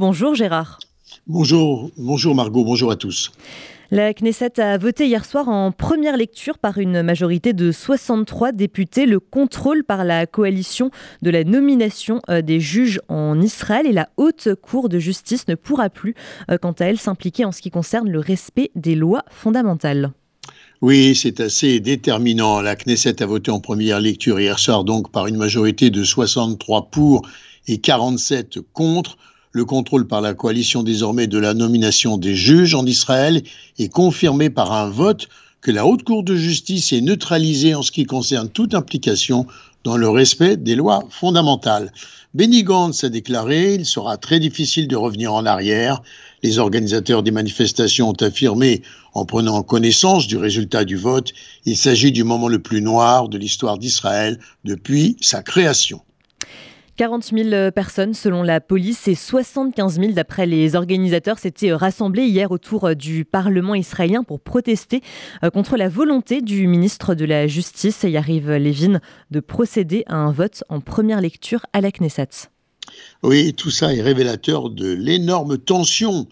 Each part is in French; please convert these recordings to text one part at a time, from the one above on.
Bonjour Gérard. Bonjour, bonjour Margot, bonjour à tous. La Knesset a voté hier soir en première lecture par une majorité de 63 députés le contrôle par la coalition de la nomination euh, des juges en Israël et la haute cour de justice ne pourra plus, euh, quant à elle, s'impliquer en ce qui concerne le respect des lois fondamentales. Oui, c'est assez déterminant. La Knesset a voté en première lecture hier soir donc par une majorité de 63 pour et 47 contre le contrôle par la coalition désormais de la nomination des juges en Israël est confirmé par un vote que la Haute Cour de justice est neutralisée en ce qui concerne toute implication dans le respect des lois fondamentales. Benny Gantz a déclaré Il sera très difficile de revenir en arrière. Les organisateurs des manifestations ont affirmé, en prenant connaissance du résultat du vote, il s'agit du moment le plus noir de l'histoire d'Israël depuis sa création. 40 000 euh, personnes selon la police et 75 000 d'après les organisateurs s'étaient euh, rassemblés hier autour euh, du Parlement israélien pour protester contre la volonté du ministre de la Justice, Yariv Levin, de procéder à un vote en première lecture à la Knesset. Oui, tout ça est révélateur de l'énorme tension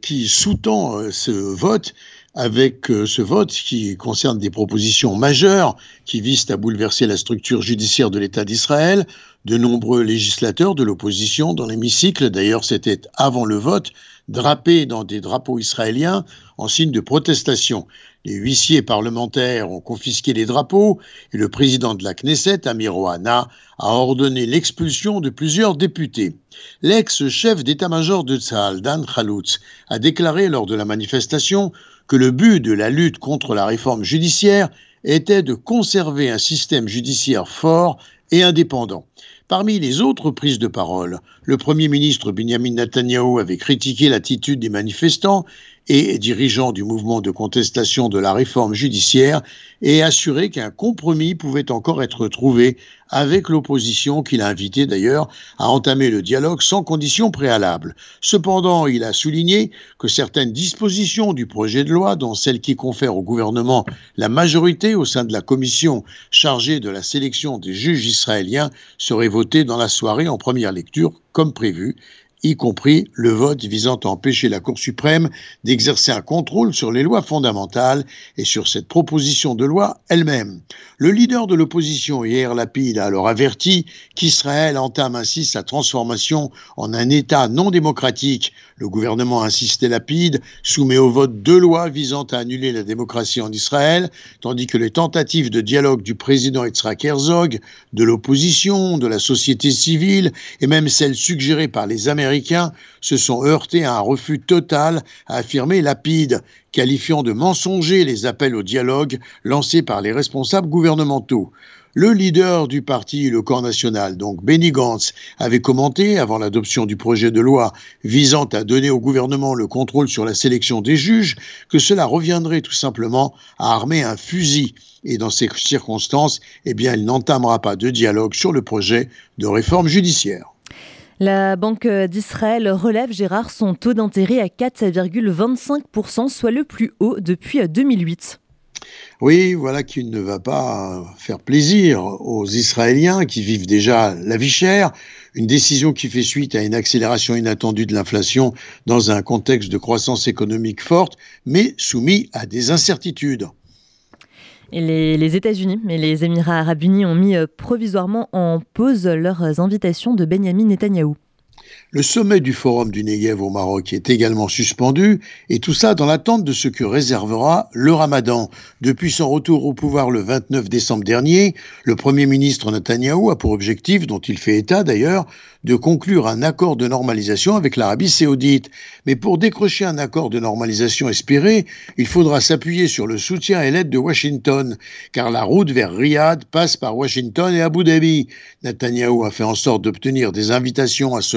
qui sous-tend ce vote avec ce vote qui concerne des propositions majeures qui visent à bouleverser la structure judiciaire de l'État d'Israël, de nombreux législateurs de l'opposition dans l'hémicycle, d'ailleurs c'était avant le vote, drapés dans des drapeaux israéliens en signe de protestation. Les huissiers parlementaires ont confisqué les drapeaux et le président de la Knesset, Amir Ohana, a ordonné l'expulsion de plusieurs députés. L'ex-chef d'état-major de Tzahal, Dan Khaloutz, a déclaré lors de la manifestation que le but de la lutte contre la réforme judiciaire était de conserver un système judiciaire fort et indépendant. Parmi les autres prises de parole, le Premier ministre Benjamin Netanyahu avait critiqué l'attitude des manifestants et dirigeants du mouvement de contestation de la réforme judiciaire et assuré qu'un compromis pouvait encore être trouvé avec l'opposition qu'il a invité d'ailleurs à entamer le dialogue sans condition préalable. Cependant, il a souligné que certaines dispositions du projet de loi, dont celle qui confère au gouvernement la majorité au sein de la commission chargée de la sélection des juges israéliens, seraient votées dans la soirée en première lecture comme prévu y compris le vote visant à empêcher la Cour suprême d'exercer un contrôle sur les lois fondamentales et sur cette proposition de loi elle-même. Le leader de l'opposition, Yair Lapid, a alors averti qu'Israël entame ainsi sa transformation en un État non démocratique. Le gouvernement insisté Lapid, soumet au vote deux lois visant à annuler la démocratie en Israël, tandis que les tentatives de dialogue du président Yitzhak Herzog, de l'opposition, de la société civile et même celles suggérées par les Américains Américains se sont heurtés à un refus total, a affirmé Lapide, qualifiant de mensongers les appels au dialogue lancés par les responsables gouvernementaux. Le leader du parti, le Corps national, donc Benny Gantz, avait commenté, avant l'adoption du projet de loi visant à donner au gouvernement le contrôle sur la sélection des juges, que cela reviendrait tout simplement à armer un fusil. Et dans ces circonstances, eh bien, il n'entamera pas de dialogue sur le projet de réforme judiciaire. La Banque d'Israël relève, Gérard, son taux d'intérêt à 4,25%, soit le plus haut depuis 2008. Oui, voilà qui ne va pas faire plaisir aux Israéliens qui vivent déjà la vie chère, une décision qui fait suite à une accélération inattendue de l'inflation dans un contexte de croissance économique forte, mais soumis à des incertitudes. Les, États-Unis et les Émirats arabes unis ont mis euh, provisoirement en pause leurs invitations de Benjamin Netanyahou. Le sommet du Forum du Negev au Maroc est également suspendu, et tout ça dans l'attente de ce que réservera le Ramadan. Depuis son retour au pouvoir le 29 décembre dernier, le Premier ministre Netanyahou a pour objectif, dont il fait état d'ailleurs, de conclure un accord de normalisation avec l'Arabie saoudite. Mais pour décrocher un accord de normalisation espéré, il faudra s'appuyer sur le soutien et l'aide de Washington, car la route vers Riyad passe par Washington et Abu Dhabi. Netanyahou a fait en sorte d'obtenir des invitations à se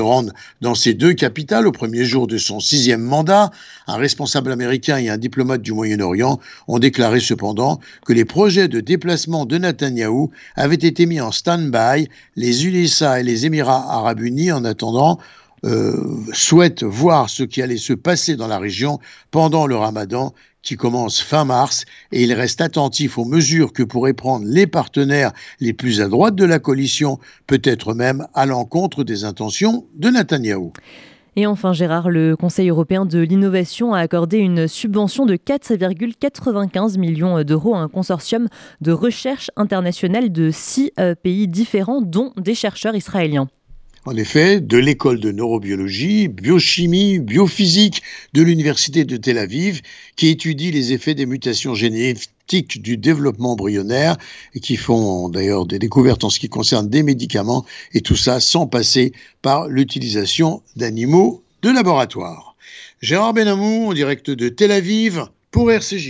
dans ces deux capitales au premier jour de son sixième mandat. Un responsable américain et un diplomate du Moyen-Orient ont déclaré cependant que les projets de déplacement de Netanyahou avaient été mis en stand-by. Les USA et les Émirats arabes unis, en attendant, euh, souhaitent voir ce qui allait se passer dans la région pendant le ramadan qui commence fin mars et il reste attentif aux mesures que pourraient prendre les partenaires les plus à droite de la coalition, peut-être même à l'encontre des intentions de Netanyahou. Et enfin, Gérard, le Conseil européen de l'innovation a accordé une subvention de 4,95 millions d'euros à un consortium de recherche internationale de six euh, pays différents, dont des chercheurs israéliens. En effet, de l'école de neurobiologie, biochimie, biophysique de l'Université de Tel Aviv, qui étudie les effets des mutations génétiques du développement embryonnaire et qui font d'ailleurs des découvertes en ce qui concerne des médicaments, et tout ça sans passer par l'utilisation d'animaux de laboratoire. Gérard Benamou, en direct de Tel Aviv, pour RCJ.